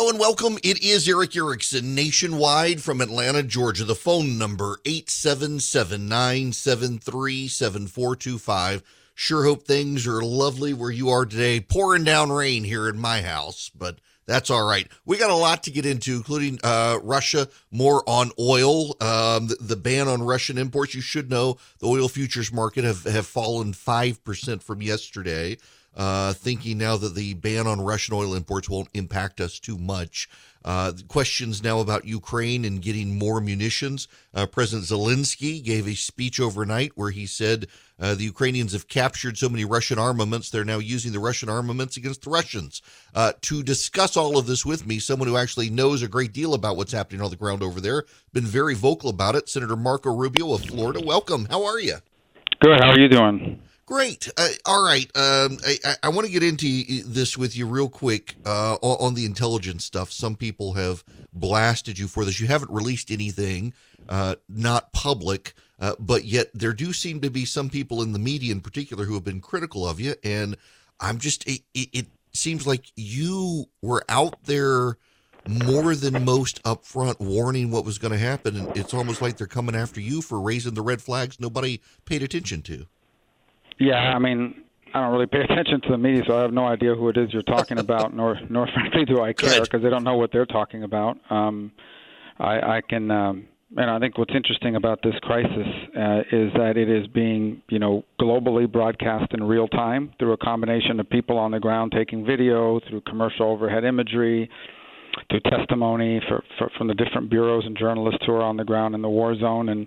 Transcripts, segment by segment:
Hello and welcome. It is Erick Erickson nationwide from Atlanta, Georgia. The phone number 877-973-7425. Sure hope things are lovely where you are today. Pouring down rain here in my house, but that's all right. We got a lot to get into, including uh, Russia, more on oil, um, the, the, ban on Russian imports. You should know the oil futures market have, have fallen 5% from yesterday uh, thinking now that the ban on Russian oil imports won't impact us too much. Uh, questions now about Ukraine and getting more munitions. Uh, President Zelensky gave a speech overnight where he said uh, the Ukrainians have captured so many Russian armaments, they're now using the Russian armaments against the Russians. Uh, to discuss all of this with me, someone who actually knows a great deal about what's happening on the ground over there, been very vocal about it, Senator Marco Rubio of Florida. Welcome. How are you? Good. How are you doing? Great. Uh, all right. Um, I, I want to get into this with you real quick uh, on the intelligence stuff. Some people have blasted you for this. You haven't released anything, uh, not public, uh, but yet there do seem to be some people in the media, in particular, who have been critical of you. And I'm just, it, it seems like you were out there more than most up front warning what was going to happen. And it's almost like they're coming after you for raising the red flags nobody paid attention to. Yeah, I mean, I don't really pay attention to the media, so I have no idea who it is you're talking about, nor nor frankly do I care because they don't know what they're talking about. Um, I, I can, um, and I think what's interesting about this crisis uh, is that it is being, you know, globally broadcast in real time through a combination of people on the ground taking video, through commercial overhead imagery, through testimony for, for, from the different bureaus and journalists who are on the ground in the war zone. And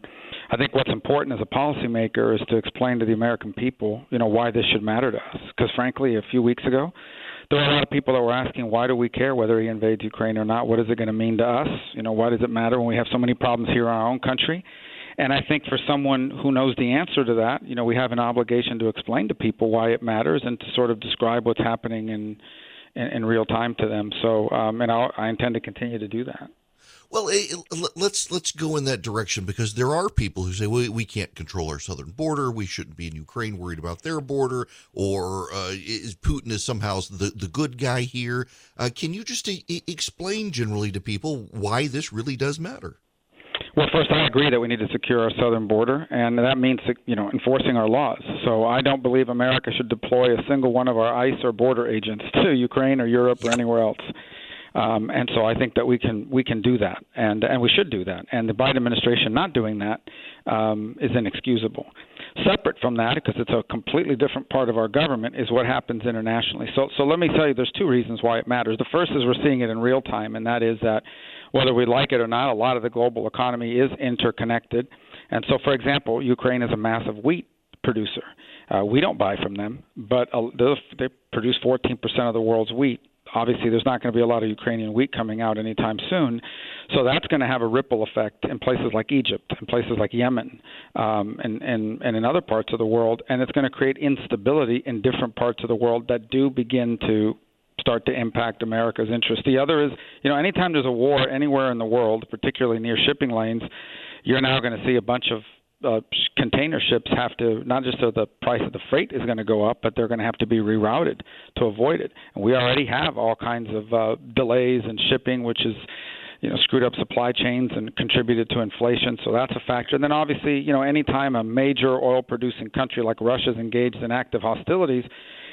I think what's important as a policymaker is to explain to the American people, you know, why this should matter to us. Because frankly, a few weeks ago, there were a lot of people that were asking, why do we care whether he invades Ukraine or not? What is it going to mean to us? You know, why does it matter when we have so many problems here in our own country? And I think for someone who knows the answer to that, you know, we have an obligation to explain to people why it matters and to sort of describe what's happening in in, in real time to them. So, um, and I'll, I intend to continue to do that. Well, let's let's go in that direction because there are people who say well, we can't control our southern border. We shouldn't be in Ukraine worried about their border, or uh, is Putin is somehow the the good guy here? Uh, can you just explain generally to people why this really does matter? Well, first, I agree that we need to secure our southern border, and that means you know enforcing our laws. So I don't believe America should deploy a single one of our ICE or border agents to Ukraine or Europe or anywhere else. Um, and so I think that we can we can do that, and and we should do that. And the Biden administration not doing that um, is inexcusable. Separate from that, because it's a completely different part of our government, is what happens internationally. So so let me tell you, there's two reasons why it matters. The first is we're seeing it in real time, and that is that whether we like it or not, a lot of the global economy is interconnected. And so, for example, Ukraine is a massive wheat producer. Uh, we don't buy from them, but uh, they produce 14% of the world's wheat. Obviously, there's not going to be a lot of Ukrainian wheat coming out anytime soon. So that's going to have a ripple effect in places like Egypt, in places like Yemen, um, and, and, and in other parts of the world. And it's going to create instability in different parts of the world that do begin to start to impact America's interest. The other is, you know, anytime there's a war anywhere in the world, particularly near shipping lanes, you're now going to see a bunch of uh, container ships have to not just so the price of the freight is going to go up, but they're going to have to be rerouted to avoid it. And we already have all kinds of uh, delays in shipping, which is you know screwed up supply chains and contributed to inflation. So that's a factor. And then obviously, you know, anytime a major oil producing country like Russia is engaged in active hostilities,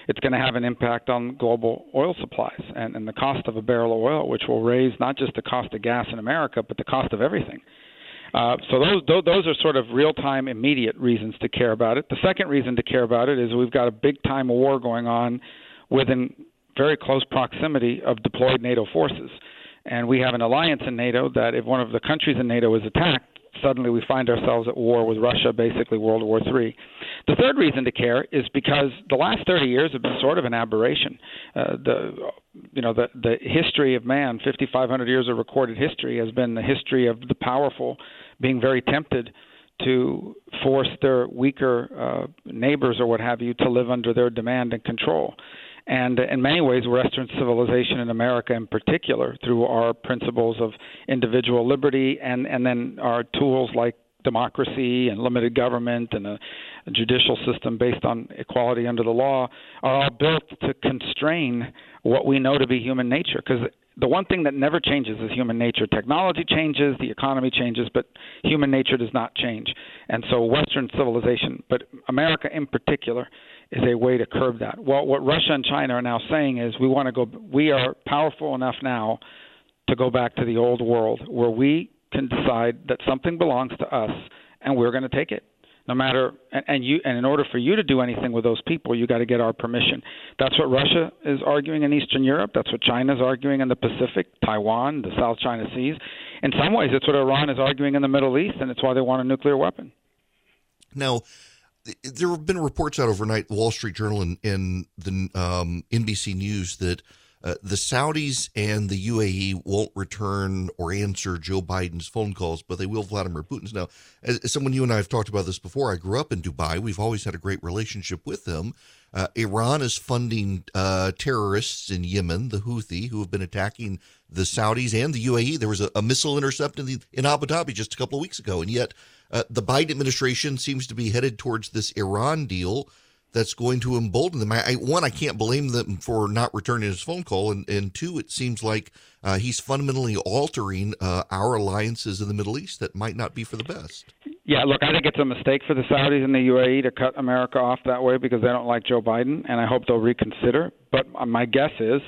it's going to have an impact on global oil supplies and, and the cost of a barrel of oil, which will raise not just the cost of gas in America, but the cost of everything. Uh, so those those are sort of real-time, immediate reasons to care about it. The second reason to care about it is we've got a big-time war going on within very close proximity of deployed NATO forces, and we have an alliance in NATO that if one of the countries in NATO is attacked, suddenly we find ourselves at war with Russia, basically World War III. The third reason to care is because the last 30 years have been sort of an aberration. Uh, the you know the the history of man, 5,500 years of recorded history, has been the history of the powerful being very tempted to force their weaker uh, neighbors or what have you to live under their demand and control. And in many ways, Western civilization in America, in particular, through our principles of individual liberty and, and then our tools like democracy and limited government and a, a judicial system based on equality under the law, are all built to constrain what we know to be human nature. Because the one thing that never changes is human nature. Technology changes, the economy changes, but human nature does not change. And so, Western civilization, but America in particular, is a way to curb that. Well, what Russia and China are now saying is we want to go. We are powerful enough now to go back to the old world where we can decide that something belongs to us and we're going to take it no matter and, and you and in order for you to do anything with those people you got to get our permission that's what russia is arguing in eastern europe that's what china is arguing in the pacific taiwan the south china seas in some ways it's what iran is arguing in the middle east and it's why they want a nuclear weapon now there have been reports out overnight wall street journal and, and the um, nbc news that uh, the Saudis and the UAE won't return or answer Joe Biden's phone calls, but they will Vladimir Putin's. Now, as, as, someone you and I have talked about this before, I grew up in Dubai. We've always had a great relationship with them. Uh, Iran is funding uh, terrorists in Yemen, the Houthi, who have been attacking the Saudis and the UAE. There was a, a missile intercept in, the, in Abu Dhabi just a couple of weeks ago, and yet uh, the Biden administration seems to be headed towards this Iran deal that's going to embolden them. I, I, one, I can't blame them for not returning his phone call, and, and two, it seems like uh, he's fundamentally altering uh, our alliances in the Middle East that might not be for the best. Yeah, look, I think it's a mistake for the Saudis and the UAE to cut America off that way because they don't like Joe Biden, and I hope they'll reconsider. But my guess is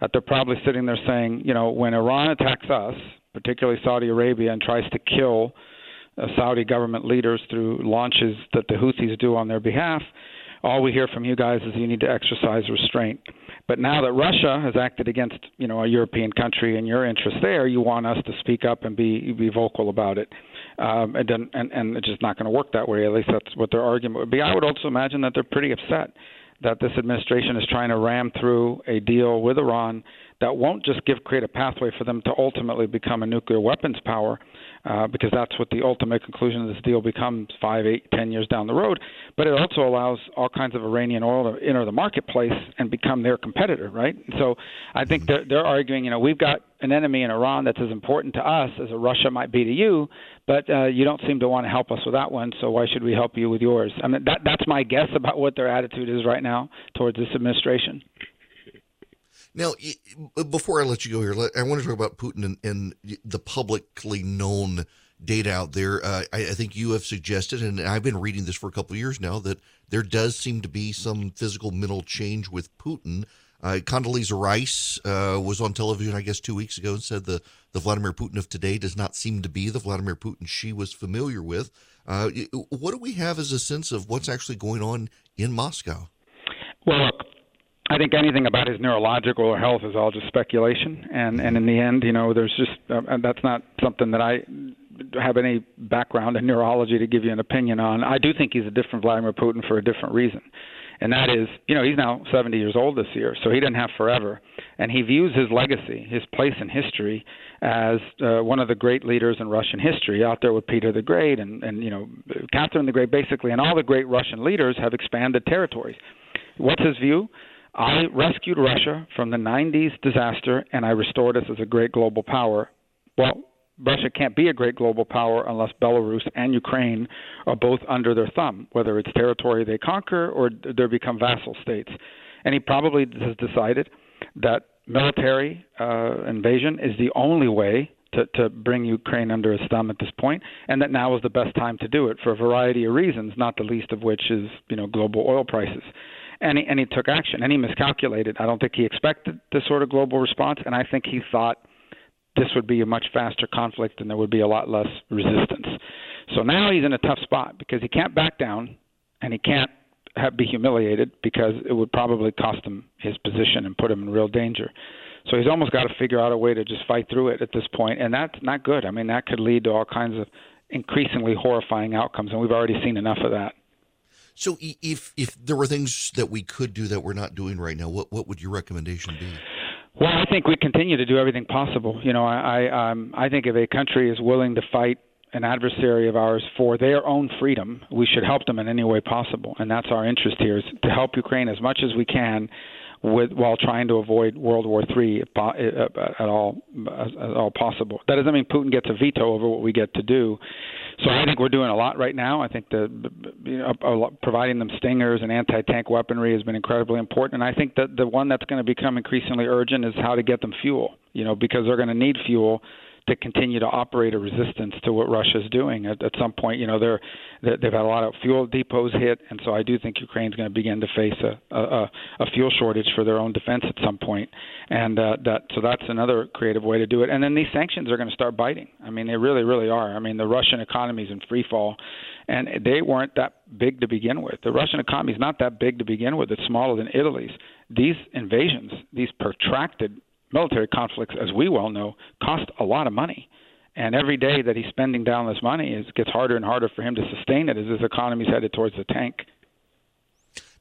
that they're probably sitting there saying, you know, when Iran attacks us, particularly Saudi Arabia, and tries to kill uh, Saudi government leaders through launches that the Houthis do on their behalf all we hear from you guys is you need to exercise restraint. But now that Russia has acted against, you know, a European country and your interests there, you want us to speak up and be be vocal about it. Um, and, then, and and it's just not going to work that way. At least that's what their argument would be. I would also imagine that they're pretty upset that this administration is trying to ram through a deal with Iran that won't just give create a pathway for them to ultimately become a nuclear weapons power, uh, because that's what the ultimate conclusion of this deal becomes five, eight, ten years down the road. But it also allows all kinds of Iranian oil to enter the marketplace and become their competitor, right? So I think they're, they're arguing, you know, we've got an enemy in Iran that's as important to us as a Russia might be to you, but uh, you don't seem to want to help us with that one. So why should we help you with yours? I mean, that, that's my guess about what their attitude is right now towards this administration. Now, before I let you go here, I want to talk about Putin and, and the publicly known data out there. Uh, I, I, think you have suggested, and I've been reading this for a couple of years now, that there does seem to be some physical mental change with Putin. Uh, Condoleezza Rice uh, was on television, I guess, two weeks ago and said the, the Vladimir Putin of today does not seem to be the Vladimir Putin she was familiar with. Uh, what do we have as a sense of what's actually going on in Moscow? Well, I think anything about his neurological or health is all just speculation, and and in the end, you know, there's just uh, that's not something that I have any background in neurology to give you an opinion on. I do think he's a different Vladimir Putin for a different reason, and that is, you know, he's now 70 years old this year, so he doesn't have forever, and he views his legacy, his place in history, as uh, one of the great leaders in Russian history, out there with Peter the Great and and you know Catherine the Great, basically, and all the great Russian leaders have expanded territories. What's his view? I rescued Russia from the 90s disaster and I restored us as a great global power. Well, Russia can't be a great global power unless Belarus and Ukraine are both under their thumb, whether it's territory they conquer or they become vassal states. And he probably has decided that military uh, invasion is the only way to, to bring Ukraine under his thumb at this point, and that now is the best time to do it for a variety of reasons, not the least of which is you know global oil prices and he, and he took action and he miscalculated. I don't think he expected this sort of global response, and I think he thought this would be a much faster conflict and there would be a lot less resistance. So now he's in a tough spot because he can't back down and he can't have, be humiliated because it would probably cost him his position and put him in real danger. So he's almost got to figure out a way to just fight through it at this point, and that's not good. I mean, that could lead to all kinds of increasingly horrifying outcomes, and we've already seen enough of that. So if if there were things that we could do that we're not doing right now, what what would your recommendation be? Well, I think we continue to do everything possible. You know, I I, um, I think if a country is willing to fight an adversary of ours for their own freedom, we should help them in any way possible, and that's our interest here: is to help Ukraine as much as we can, with while trying to avoid World War III uh, uh, at all uh, at all possible. That doesn't mean Putin gets a veto over what we get to do. So I think we're doing a lot right now. I think the you know, providing them stingers and anti-tank weaponry has been incredibly important. And I think that the one that's going to become increasingly urgent is how to get them fuel. You know, because they're going to need fuel to continue to operate a resistance to what Russia's doing. At, at some point, you know, they're they've had a lot of fuel depots hit, and so I do think Ukraine's going to begin to face a, a, a fuel shortage for their own defense at some point, and uh, that so that's another creative way to do it. And then these sanctions are going to start biting. I mean, they really, really are. I mean, the Russian economy is in free fall, and they weren't that big to begin with. The Russian economy is not that big to begin with. It's smaller than Italy's. These invasions, these protracted military conflicts, as we well know, cost a lot of money. And every day that he's spending down this money, it gets harder and harder for him to sustain it as his economy's headed towards the tank.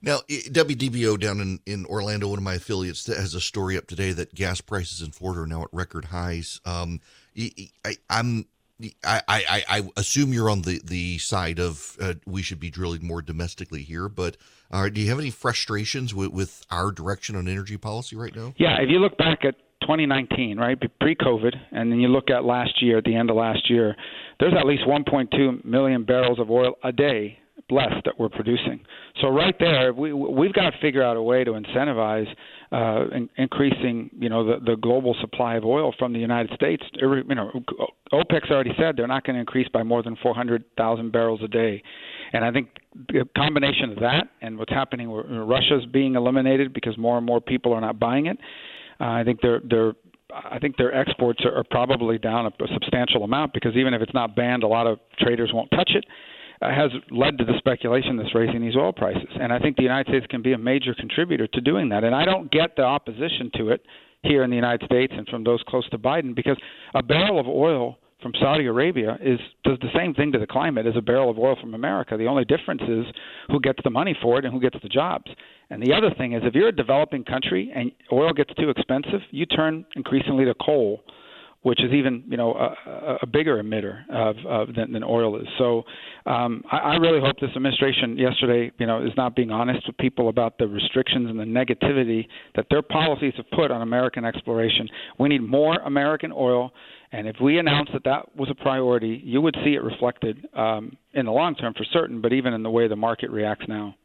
Now, WDBO down in, in Orlando, one of my affiliates, has a story up today that gas prices in Florida are now at record highs. Um, I, am I, I, I assume you're on the, the side of uh, we should be drilling more domestically here, but uh, do you have any frustrations with, with our direction on energy policy right now? Yeah, if you look back at 2019, right, pre-COVID, and then you look at last year, at the end of last year, there's at least 1.2 million barrels of oil a day less that we're producing. So right there, we we've got to figure out a way to incentivize uh, in, increasing, you know, the, the global supply of oil from the United States. You know, OPEC's already said they're not going to increase by more than 400,000 barrels a day, and I think the combination of that and what's happening, Russia's being eliminated because more and more people are not buying it. Uh, I think they're they're I think their exports are, are probably down a, a substantial amount because even if it's not banned, a lot of traders won't touch it uh, has led to the speculation that's raising these oil prices. And I think the United States can be a major contributor to doing that. And I don't get the opposition to it here in the United States and from those close to Biden because a barrel of oil from Saudi Arabia is does the same thing to the climate as a barrel of oil from America. The only difference is who gets the money for it and who gets the jobs. And the other thing is if you're a developing country and oil gets too expensive, you turn increasingly to coal which is even you know a, a bigger emitter of, of than, than, oil is. So um, I, I, really hope this administration yesterday you know is not being honest with people about the restrictions and the negativity that their policies have put on American exploration. We need more American oil. And if we announced that that was a priority, you would see it reflected um, in the long term for certain, but even in the way the market reacts now.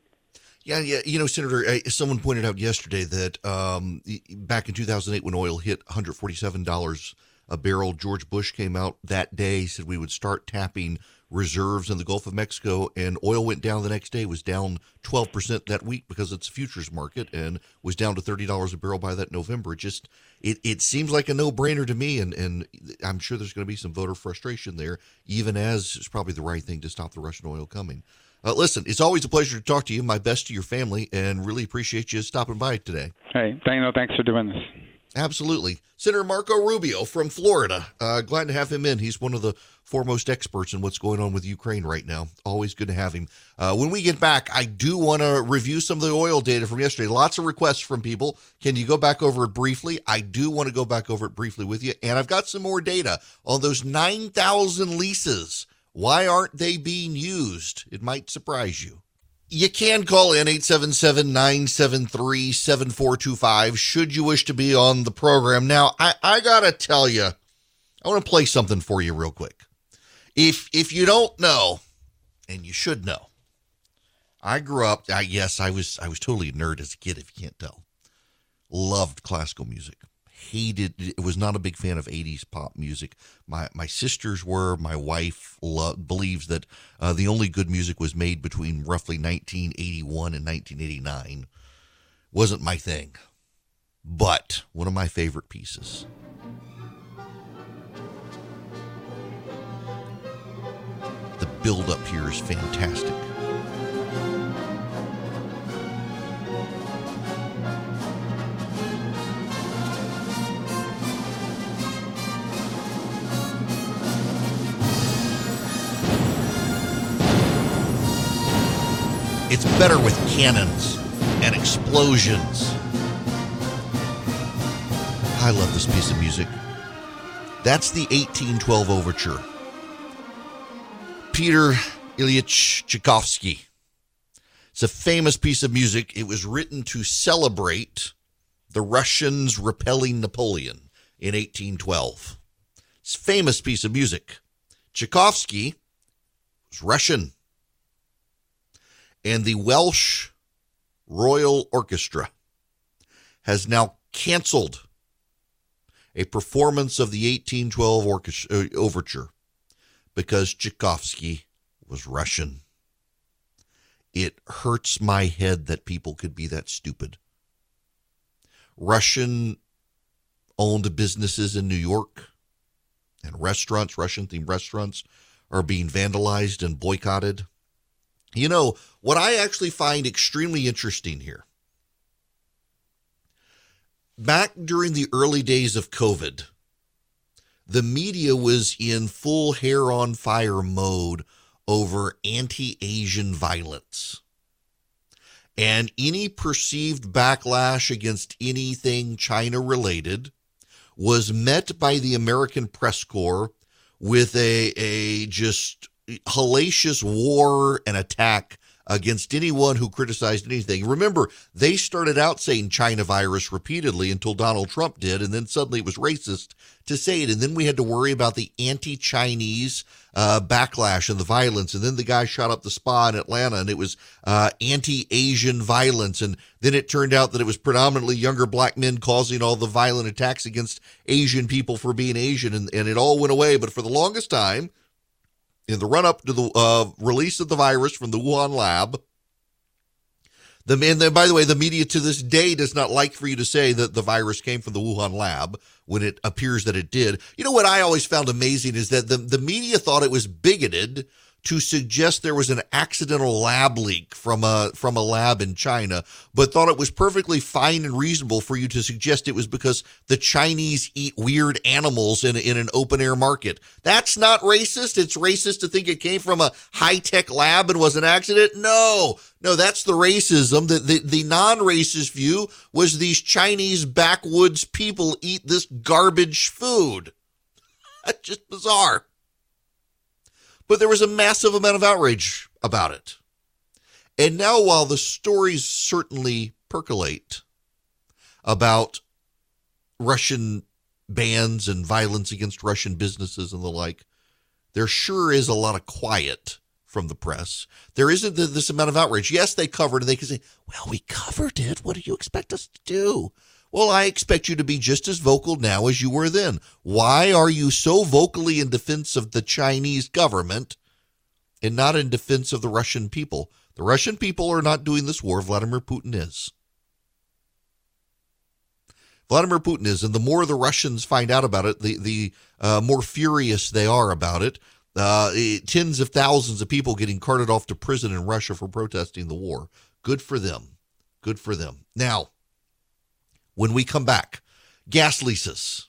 Yeah, yeah. You know, Senator, someone pointed out yesterday that um, back in 2008, when oil hit 147 dollars a barrel. George Bush came out that day, said we would start tapping reserves in the Gulf of Mexico, and oil went down the next day, was down 12% that week because it's a futures market, and was down to $30 a barrel by that November. It just, it, it seems like a no brainer to me, and, and I'm sure there's going to be some voter frustration there, even as it's probably the right thing to stop the Russian oil coming. Uh, listen, it's always a pleasure to talk to you. My best to your family, and really appreciate you stopping by today. Hey, thank. Thanks for doing this. Absolutely. Senator Marco Rubio from Florida. Uh, glad to have him in. He's one of the foremost experts in what's going on with Ukraine right now. Always good to have him. Uh, when we get back, I do want to review some of the oil data from yesterday. Lots of requests from people. Can you go back over it briefly? I do want to go back over it briefly with you. And I've got some more data on those 9,000 leases. Why aren't they being used? It might surprise you. You can call in 877 973 7425 should you wish to be on the program. Now, I, I got to tell you, I want to play something for you real quick. If if you don't know, and you should know, I grew up. I yes, I was I was totally a nerd as a kid. If you can't tell, loved classical music hated it was not a big fan of 80s pop music. My my sisters were my wife believes that uh, the only good music was made between roughly 1981 and 1989 wasn't my thing. But one of my favorite pieces. The build up here is fantastic It's better with cannons and explosions. I love this piece of music. That's the 1812 Overture. Peter Ilyich Tchaikovsky. It's a famous piece of music. It was written to celebrate the Russians repelling Napoleon in 1812. It's a famous piece of music. Tchaikovsky was Russian. And the Welsh Royal Orchestra has now canceled a performance of the 1812 orchestra, uh, overture because Tchaikovsky was Russian. It hurts my head that people could be that stupid. Russian owned businesses in New York and restaurants, Russian themed restaurants, are being vandalized and boycotted. You know, what I actually find extremely interesting here back during the early days of COVID, the media was in full hair on fire mode over anti Asian violence. And any perceived backlash against anything China related was met by the American press corps with a, a just hellacious war and attack against anyone who criticized anything. Remember, they started out saying China virus repeatedly until Donald Trump did, and then suddenly it was racist to say it. And then we had to worry about the anti Chinese uh, backlash and the violence. And then the guy shot up the spa in Atlanta, and it was uh, anti Asian violence. And then it turned out that it was predominantly younger black men causing all the violent attacks against Asian people for being Asian. And, and it all went away. But for the longest time, in the run up to the uh, release of the virus from the Wuhan lab. The and then, by the way, the media to this day does not like for you to say that the virus came from the Wuhan lab when it appears that it did. You know what I always found amazing is that the, the media thought it was bigoted to suggest there was an accidental lab leak from a from a lab in China, but thought it was perfectly fine and reasonable for you to suggest it was because the Chinese eat weird animals in in an open air market. That's not racist. It's racist to think it came from a high tech lab and was an accident. No, no, that's the racism. The the, the non racist view was these Chinese backwoods people eat this garbage food. That's just bizarre but there was a massive amount of outrage about it. And now, while the stories certainly percolate about Russian bans and violence against Russian businesses and the like, there sure is a lot of quiet from the press. There isn't this amount of outrage. Yes, they covered, it, and they can say, well, we covered it. What do you expect us to do? Well, I expect you to be just as vocal now as you were then. Why are you so vocally in defense of the Chinese government and not in defense of the Russian people? The Russian people are not doing this war. Vladimir Putin is. Vladimir Putin is, and the more the Russians find out about it, the the uh, more furious they are about it. Uh, tens of thousands of people getting carted off to prison in Russia for protesting the war. Good for them. Good for them. Now, when we come back. Gas leases.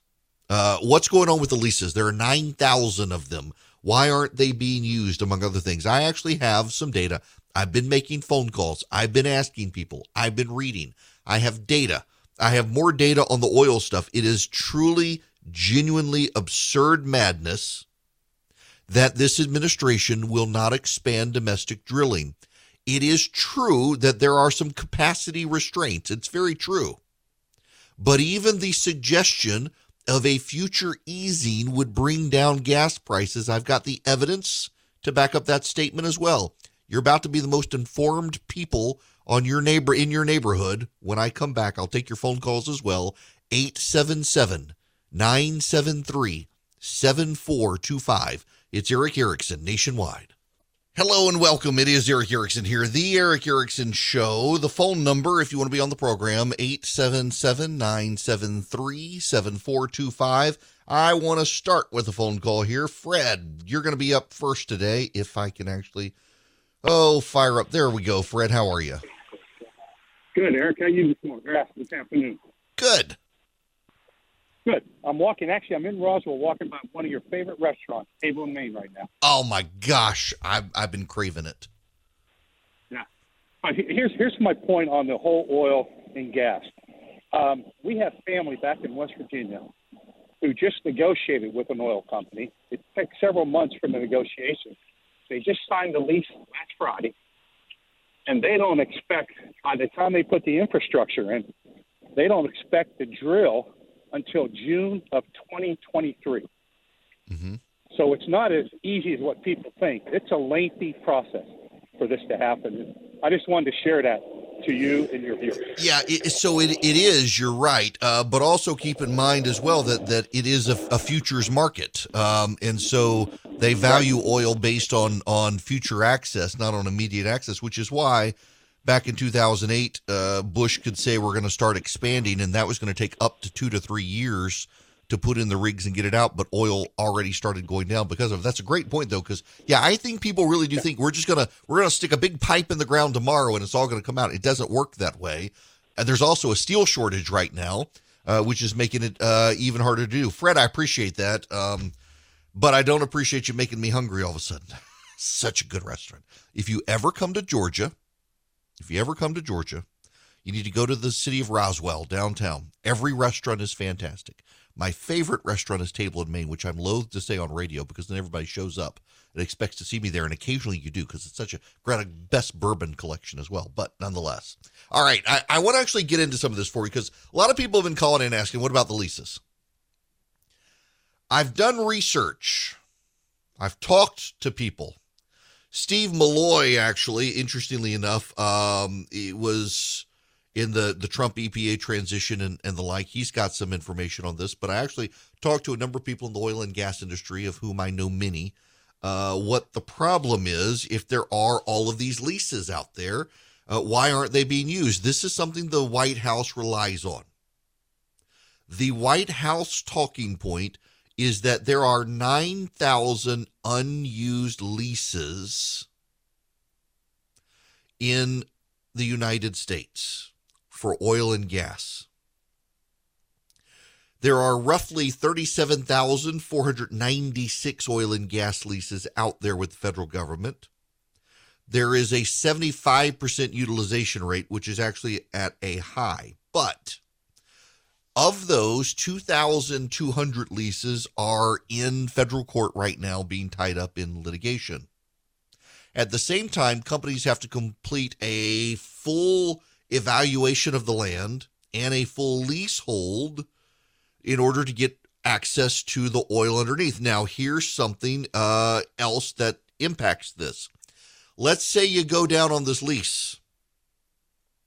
Uh, what's going on with the leases? There are 9,000 of them. Why aren't they being used, among other things? I actually have some data. I've been making phone calls. I've been asking people. I've been reading. I have data. I have more data on the oil stuff. It is truly, genuinely absurd madness that this administration will not expand domestic drilling. It is true that there are some capacity restraints. It's very true. But even the suggestion of a future easing would bring down gas prices. I've got the evidence to back up that statement as well. You're about to be the most informed people on your neighbor in your neighborhood. When I come back, I'll take your phone calls as well. 877 973 7425. It's Erick Erickson nationwide. Hello and welcome. It is Erick Erickson here, the Erick Erickson Show. The phone number, if you want to be on the program, 877 973 7425. I want to start with a phone call here. Fred, you're going to be up first today, if I can actually. Oh, fire up. There we go. Fred, how are you? Good, Eric. How you this morning? This afternoon. Good. Good. I'm walking. Actually, I'm in Roswell, walking by one of your favorite restaurants, Table and Main, right now. Oh my gosh, I've I've been craving it. Yeah. Here's here's my point on the whole oil and gas. Um, we have family back in West Virginia who just negotiated with an oil company. It took several months from the negotiation. They just signed the lease last Friday, and they don't expect by the time they put the infrastructure in, they don't expect to drill until June of 2023. Mm-hmm. So it's not as easy as what people think. It's a lengthy process for this to happen. I just wanted to share that to you and your viewers. Yeah, it, so it, it is. You're right, uh, but also keep in mind as well that that it is a, a futures market, um, and so they value oil based on on future access, not on immediate access, which is why. Back in 2008, uh, Bush could say we're going to start expanding, and that was going to take up to two to three years to put in the rigs and get it out, but oil already started going down because of it. That's a great point though, because yeah, I think people really do think we're just gonna we're gonna stick a big pipe in the ground tomorrow and it's all gonna come out. It doesn't work that way. And there's also a steel shortage right now, uh, which is making it uh, even harder to do. Fred, I appreciate that, um, but I don't appreciate you making me hungry all of a sudden. Such a good restaurant. If you ever come to Georgia, if you ever come to Georgia, you need to go to the city of Roswell downtown. Every restaurant is fantastic. My favorite restaurant is Table and Main, which I'm loath to say on radio because then everybody shows up and expects to see me there, and occasionally you do because it's such a great best bourbon collection as well. But nonetheless, all right, I, I want to actually get into some of this for you because a lot of people have been calling in asking, "What about the leases?" I've done research. I've talked to people. Steve Milloy, actually, interestingly enough, um, it was in the, the Trump EPA transition and, and the like. He's got some information on this, but I actually talked to a number of people in the oil and gas industry, of whom I know many, uh, what the problem is if there are all of these leases out there. Uh, why aren't they being used? This is something the White House relies on. The White House talking point is that there are 9,000 unused leases in the United States for oil and gas. There are roughly 37,496 oil and gas leases out there with the federal government. There is a 75% utilization rate, which is actually at a high. But of those, 2,200 leases are in federal court right now being tied up in litigation. At the same time, companies have to complete a full evaluation of the land and a full leasehold in order to get access to the oil underneath. Now, here's something uh, else that impacts this. Let's say you go down on this lease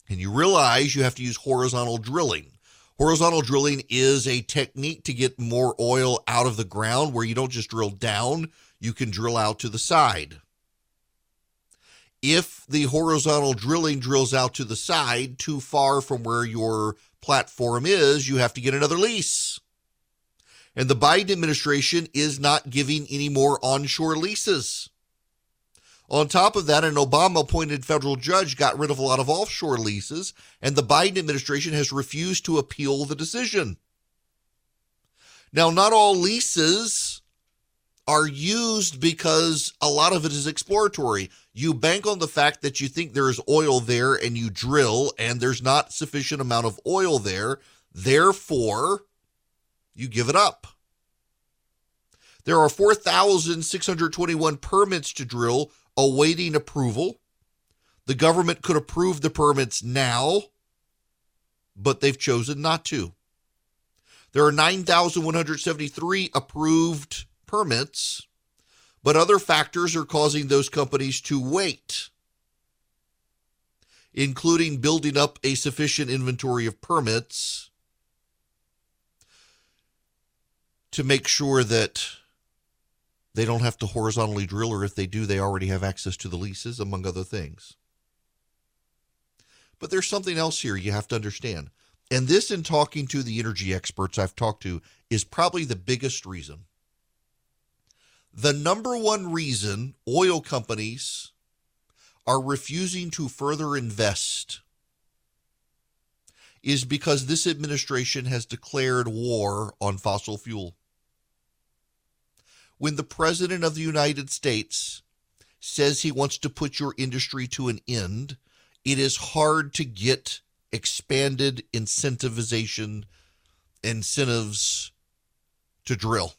and you realize you have to use horizontal drilling. Horizontal drilling is a technique to get more oil out of the ground where you don't just drill down, you can drill out to the side. If the horizontal drilling drills out to the side too far from where your platform is, you have to get another lease. And the Biden administration is not giving any more onshore leases. On top of that, an Obama appointed federal judge got rid of a lot of offshore leases, and the Biden administration has refused to appeal the decision. Now, not all leases are used because a lot of it is exploratory. You bank on the fact that you think there is oil there and you drill and there's not sufficient amount of oil there. Therefore, you give it up. There are 4,621 permits to drill awaiting approval. The government could approve the permits now, but they've chosen not to. There are 9,173 approved permits, but other factors are causing those companies to wait, including building up a sufficient inventory of permits to make sure that they don't have to horizontally drill, or if they do, they already have access to the leases, among other things. But there's something else here you have to understand. And this, in talking to the energy experts I've talked to, is probably the biggest reason the number one reason oil companies are refusing to further invest is because this administration has declared war on fossil fuel. When the President of the United States says he wants to put your industry to an end, it is hard to get expanded incentivization incentives to drill.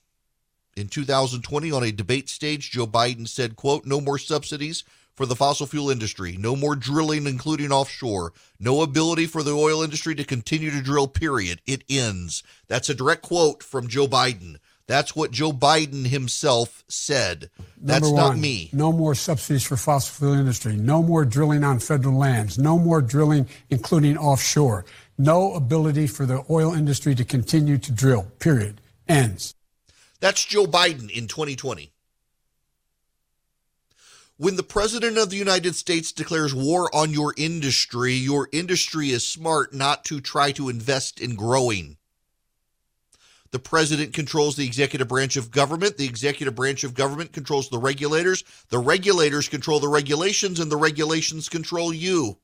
In 2020, on a debate stage, Joe Biden said, quote, no more subsidies for the fossil fuel industry, no more drilling, including offshore, no ability for the oil industry to continue to drill, period. It ends. That's a direct quote from Joe Biden. That's what Joe Biden himself said. That's Number not me. No more subsidies for fossil fuel industry. No more drilling on federal lands. No more drilling, including offshore. No ability for the oil industry to continue to drill. Period. Ends. That's Joe Biden in 2020. When the President of the United States declares war on your industry, your industry is smart not to try to invest in growing. The president controls the executive branch of government. The executive branch of government controls the regulators. The regulators control the regulations, and the regulations control you.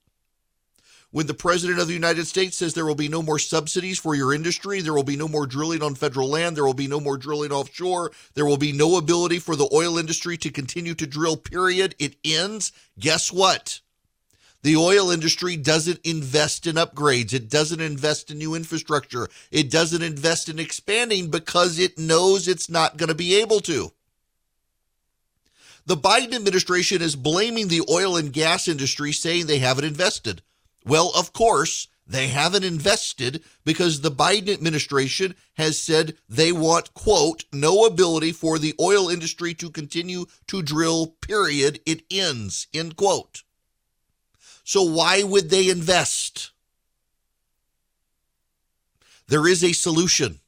When the President of the United States says there will be no more subsidies for your industry, there will be no more drilling on federal land, there will be no more drilling offshore, there will be no ability for the oil industry to continue to drill, period. It ends. Guess what? The oil industry doesn't invest in upgrades. It doesn't invest in new infrastructure. It doesn't invest in expanding because it knows it's not going to be able to. The Biden administration is blaming the oil and gas industry, saying they haven't invested. Well, of course, they haven't invested because the Biden administration has said they want, quote, no ability for the oil industry to continue to drill, period. It ends, end quote. So why would they invest? There is a solution.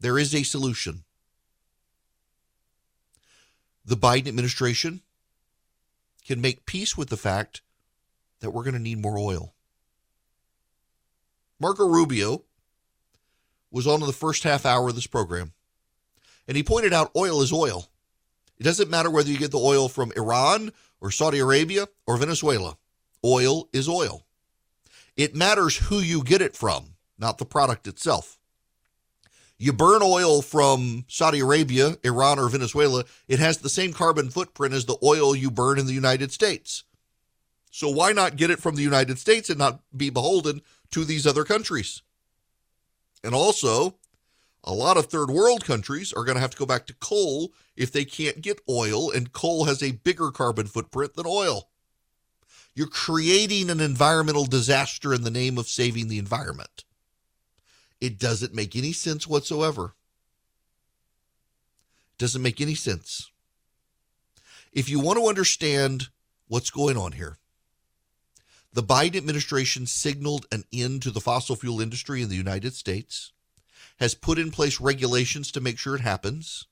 There is a solution. The Biden administration can make peace with the fact that we're going to need more oil. Marco Rubio was on in the first half hour of this program, and he pointed out oil is oil. It doesn't matter whether you get the oil from Iran or Saudi Arabia or Venezuela. Oil is oil. It matters who you get it from, not the product itself. You burn oil from Saudi Arabia, Iran, or Venezuela, it has the same carbon footprint as the oil you burn in the United States. So why not get it from the United States and not be beholden to these other countries? And also, a lot of third world countries are going to have to go back to coal if they can't get oil, and coal has a bigger carbon footprint than oil. You're creating an environmental disaster in the name of saving the environment. It doesn't make any sense whatsoever. It doesn't make any sense. If you want to understand what's going on here, the Biden administration signaled an end to the fossil fuel industry in the United States, has put in place regulations to make sure it happens,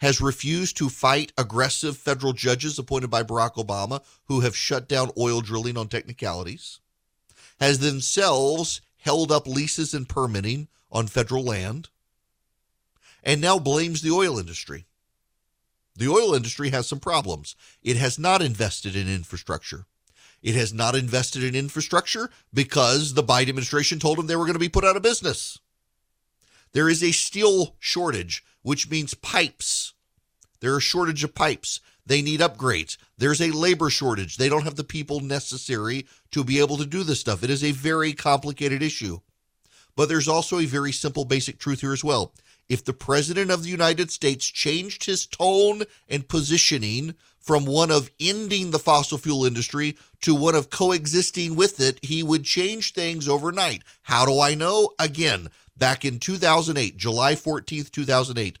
has refused to fight aggressive federal judges appointed by Barack Obama who have shut down oil drilling on technicalities, has themselves held up leases and permitting on federal land, and now blames the oil industry. The oil industry has some problems. It has not invested in infrastructure. It has not invested in infrastructure because the Biden administration told them they were going to be put out of business. There is a steel shortage, which means pipes. There are a shortage of pipes. They need upgrades. There's a labor shortage. They don't have the people necessary to be able to do this stuff. It is a very complicated issue. But there's also a very simple basic truth here as well. If the President of the United States changed his tone and positioning from one of ending the fossil fuel industry to one of coexisting with it, he would change things overnight. How do I know? Again, back in 2008, July 14th, 2008,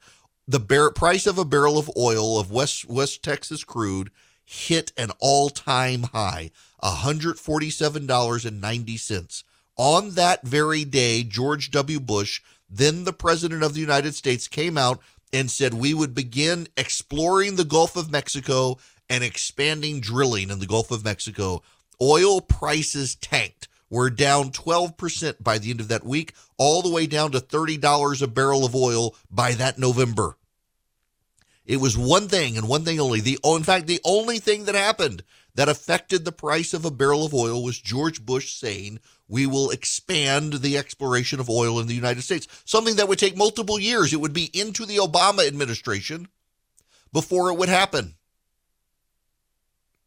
the bar- price of a barrel of oil of West West Texas crude hit an all-time high, $147.90. On that very day, George W. Bush, then the president of the United States, came out and said we would begin exploring the Gulf of Mexico and expanding drilling in the Gulf of Mexico. Oil prices tanked. We're down 12% by the end of that week, all the way down to $30 a barrel of oil by that November. It was one thing and one thing only. The oh, in fact, the only thing that happened that affected the price of a barrel of oil was George Bush saying we will expand the exploration of oil in the United States. Something that would take multiple years. It would be into the Obama administration before it would happen.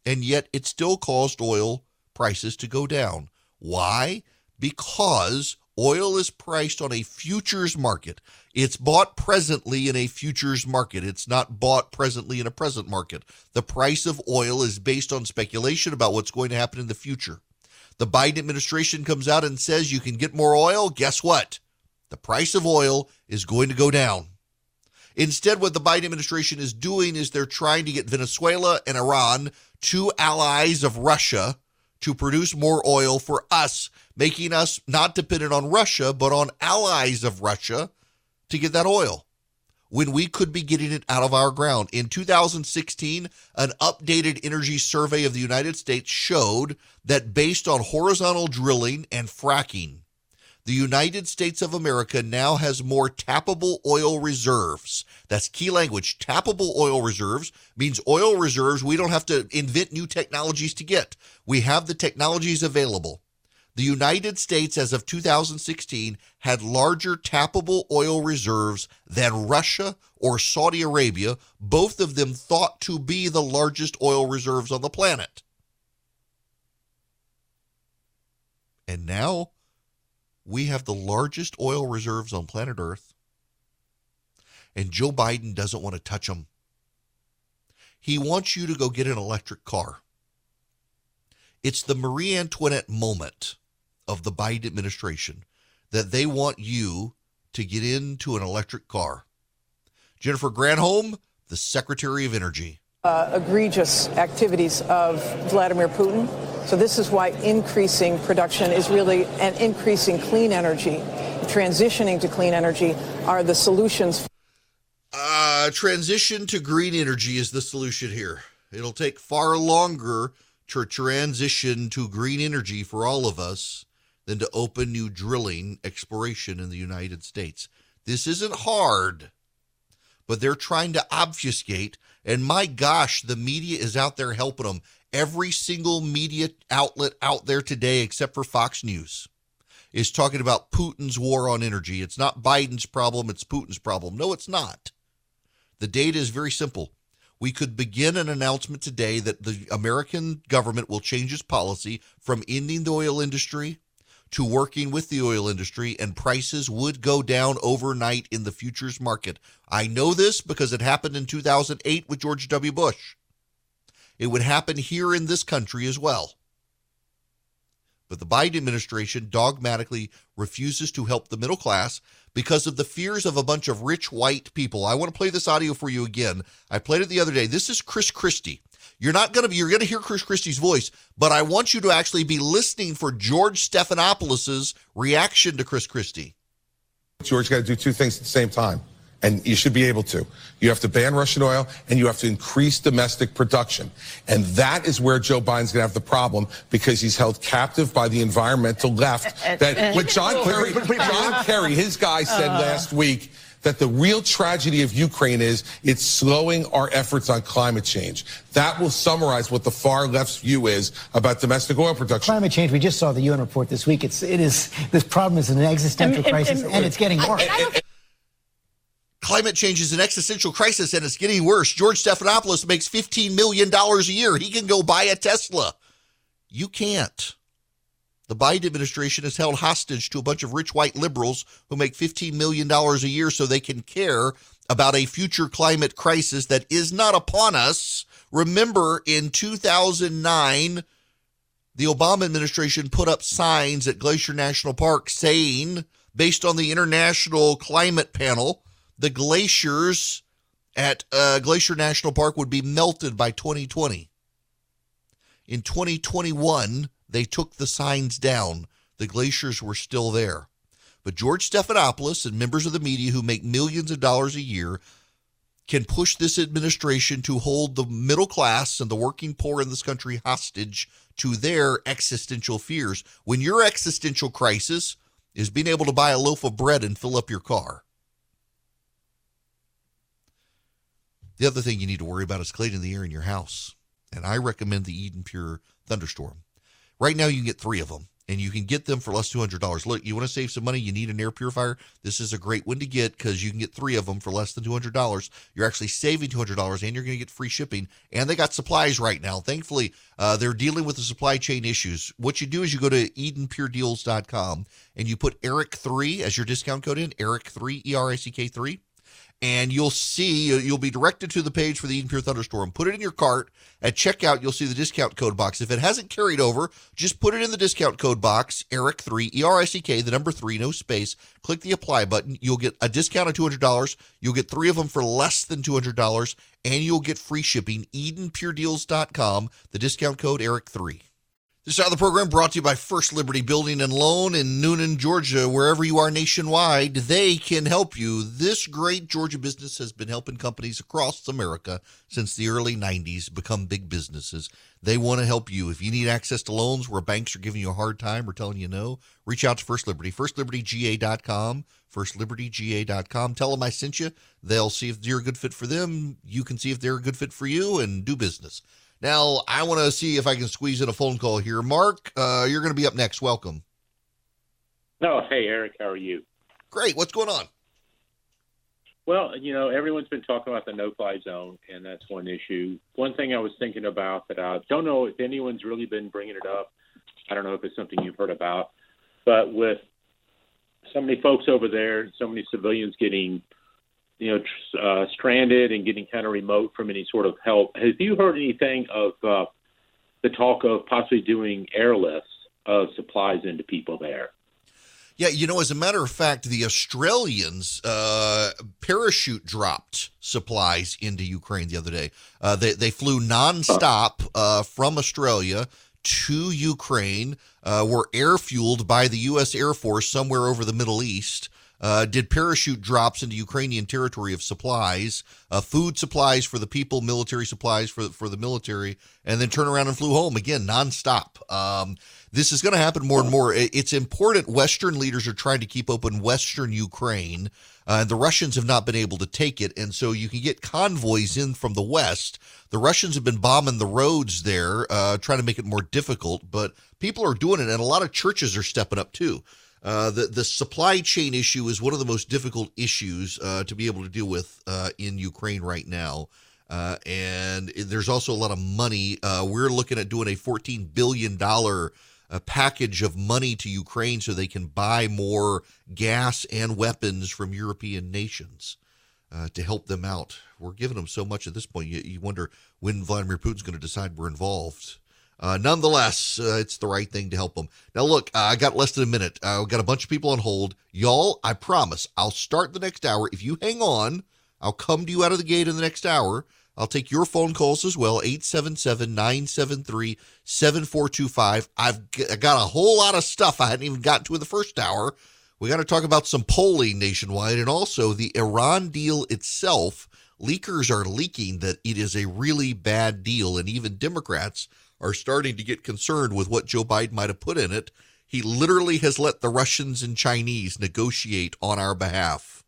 And yet it still caused oil prices to go down. Why? Because oil is priced on a futures market. It's bought presently in a futures market. It's not bought presently in a present market. The price of oil is based on speculation about what's going to happen in the future. The Biden administration comes out and says you can get more oil. Guess what? The price of oil is going to go down. Instead, what the Biden administration is doing is they're trying to get Venezuela and Iran, two allies of Russia, to produce more oil for us, making us not dependent on Russia, but on allies of Russia to get that oil when we could be getting it out of our ground. In 2016, an updated energy survey of the United States showed that based on horizontal drilling and fracking, the United States of America now has more tappable oil reserves. That's key language. Tappable oil reserves means oil reserves we don't have to invent new technologies to get. We have the technologies available. The United States, as of 2016, had larger tappable oil reserves than Russia or Saudi Arabia, both of them thought to be the largest oil reserves on the planet. And now we have the largest oil reserves on planet Earth. And Joe Biden doesn't want to touch them. He wants you to go get an electric car. It's the Marie Antoinette moment of the Biden administration that they want you to get into an electric car. Jennifer Granholm, the Secretary of Energy. Uh, egregious activities of Vladimir Putin. So, this is why increasing production is really and increasing clean energy, transitioning to clean energy are the solutions. Uh, transition to green energy is the solution here. It'll take far longer to transition to green energy for all of us than to open new drilling exploration in the United States. This isn't hard, but they're trying to obfuscate. And my gosh, the media is out there helping them. Every single media outlet out there today, except for Fox News, is talking about Putin's war on energy. It's not Biden's problem, it's Putin's problem. No, it's not. The data is very simple. We could begin an announcement today that the American government will change its policy from ending the oil industry to working with the oil industry, and prices would go down overnight in the futures market. I know this because it happened in 2008 with George W. Bush. It would happen here in this country as well. But the Biden administration dogmatically refuses to help the middle class because of the fears of a bunch of rich white people. I want to play this audio for you again. I played it the other day. This is Chris Christie. You're not going to be, you're going to hear Chris Christie's voice, but I want you to actually be listening for George Stephanopoulos' reaction to Chris Christie. George got to do two things at the same time, and you should be able to. You have to ban Russian oil, and you have to increase domestic production. And that is where Joe Biden's going to have the problem because he's held captive by the environmental left. That what John Kerry, John Kerry, his guy said uh. last week that the real tragedy of Ukraine is it's slowing our efforts on climate change. That will summarize what the far left's view is about domestic oil production. Climate change, we just saw the UN report this week. It's, it is, this problem is an existential and, crisis and, and, and, it's getting worse. Climate change is an existential crisis and it's getting worse. George Stephanopoulos makes $15 million a year. He can go buy a Tesla. You can't. The Biden administration is held hostage to a bunch of rich white liberals who make $15 million a year so they can care about a future climate crisis that is not upon us. Remember, in 2009, the Obama administration put up signs at Glacier National Park saying, based on the International Climate Panel, the glaciers at uh, Glacier National Park would be melted by 2020. In 2021, they took the signs down. The glaciers were still there. But George Stephanopoulos and members of the media who make millions of dollars a year can push this administration to hold the middle class and the working poor in this country hostage to their existential fears. When your existential crisis is being able to buy a loaf of bread and fill up your car. The other thing you need to worry about is cleaning the air in your house. And I recommend the Eden Pure Thunderstorm. Right now, you can get three of them, and you can get them for less than $200. Look, you want to save some money, you need an air purifier. This is a great one to get because you can get three of them for less than $200. You're actually saving $200, and you're going to get free shipping. And they got supplies right now. Thankfully, uh, they're dealing with the supply chain issues. What you do is you go to EdenPureDeals.com and you put Erick3 as your discount code in, Erick3, E R I C K 3 and you'll see you'll be directed to the page for the Eden Pure Thunderstorm. Put it in your cart at checkout. You'll see the discount code box. If it hasn't carried over, just put it in the discount code box. Erick three E R I C K the number three no space. Click the apply button. You'll get a discount of two hundred dollars. You'll get three of them for less than two hundred dollars, and you'll get free shipping. EdenPureDeals.com. The discount code Erick three. This side of the program brought to you by First Liberty Building and Loan in Newnan, Georgia. Wherever you are nationwide, they can help you. This great Georgia business has been helping companies across America since the early 90s become big businesses. They want to help you. If you need access to loans where banks are giving you a hard time or telling you no, reach out to First Liberty. FirstLibertyGA.com. FirstLibertyGA.com. Tell them I sent you. They'll see if you're a good fit for them. You can see if they're a good fit for you and do business. Now, I want to see if I can squeeze in a phone call here. Mark, uh, you're going to be up next. Welcome. Oh, hey, Erick, how are you? Great. What's going on? Well, you know, everyone's been talking about the no fly zone, and that's one issue. One thing I was thinking about that I don't know if anyone's really been bringing it up. I don't know if it's something you've heard about, but with so many folks over there, so many civilians getting you know, uh, stranded and getting kind of remote from any sort of help. Have you heard anything of uh, the talk of possibly doing airlifts of supplies into people there? Yeah, you know, as a matter of fact, the Australians uh, parachute dropped supplies into Ukraine the other day. Uh, they they flew nonstop uh, from Australia to Ukraine, uh, were air fueled by the U.S. Air Force somewhere over the Middle East uh, did parachute drops into Ukrainian territory of supplies, uh, food supplies for the people, military supplies for for the military, and then turn around and flew home again nonstop. Um, this is going to happen more and more. It's important. Western leaders are trying to keep open Western Ukraine. Uh, the Russians have not been able to take it, and so you can get convoys in from the west. The Russians have been bombing the roads there, uh, trying to make it more difficult. But people are doing it, and a lot of churches are stepping up too. Uh, the the supply chain issue is one of the most difficult issues uh, to be able to deal with uh, in Ukraine right now, uh, and there's also a lot of money. Uh, we're looking at doing a 14 billion dollar package of money to Ukraine so they can buy more gas and weapons from European nations to help them out. We're giving them so much at this point. You, you wonder when Vladimir Putin's going to decide we're involved. Uh, nonetheless, uh, it's the right thing to help them. Now, look, uh, I got less than a minute. Uh, I've got a bunch of people on hold. Y'all, I promise, I'll start the next hour. If you hang on, I'll come to you out of the gate in the next hour. I'll take your phone calls as well 877 973 7425. I've got a whole lot of stuff I hadn't even gotten to in the first hour. We got to talk about some polling nationwide and also the Iran deal itself. Leakers are leaking that it is a really bad deal, and even Democrats are starting to get concerned with what Joe Biden might have put in it. He literally has let the Russians and Chinese negotiate on our behalf.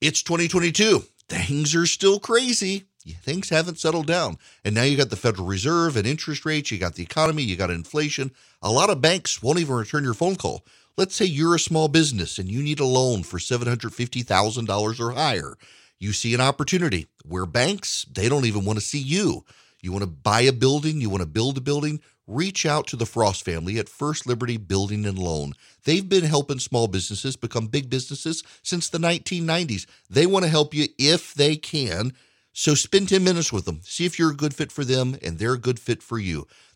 It's 2022. Things are still crazy. Things haven't settled down. And now you got the Federal Reserve and interest rates, you got the economy, you got inflation. A lot of banks won't even return your phone call. Let's say you're a small business and you need a loan for $750,000 or higher. You see an opportunity where banks, they don't even want to see you. You want to buy a building, you want to build a building, reach out to the Frost family at First Liberty Building and Loan. They've been helping small businesses become big businesses since the 1990s. They want to help you if they can. So spend 10 minutes with them. See if you're a good fit for them and they're a good fit for you.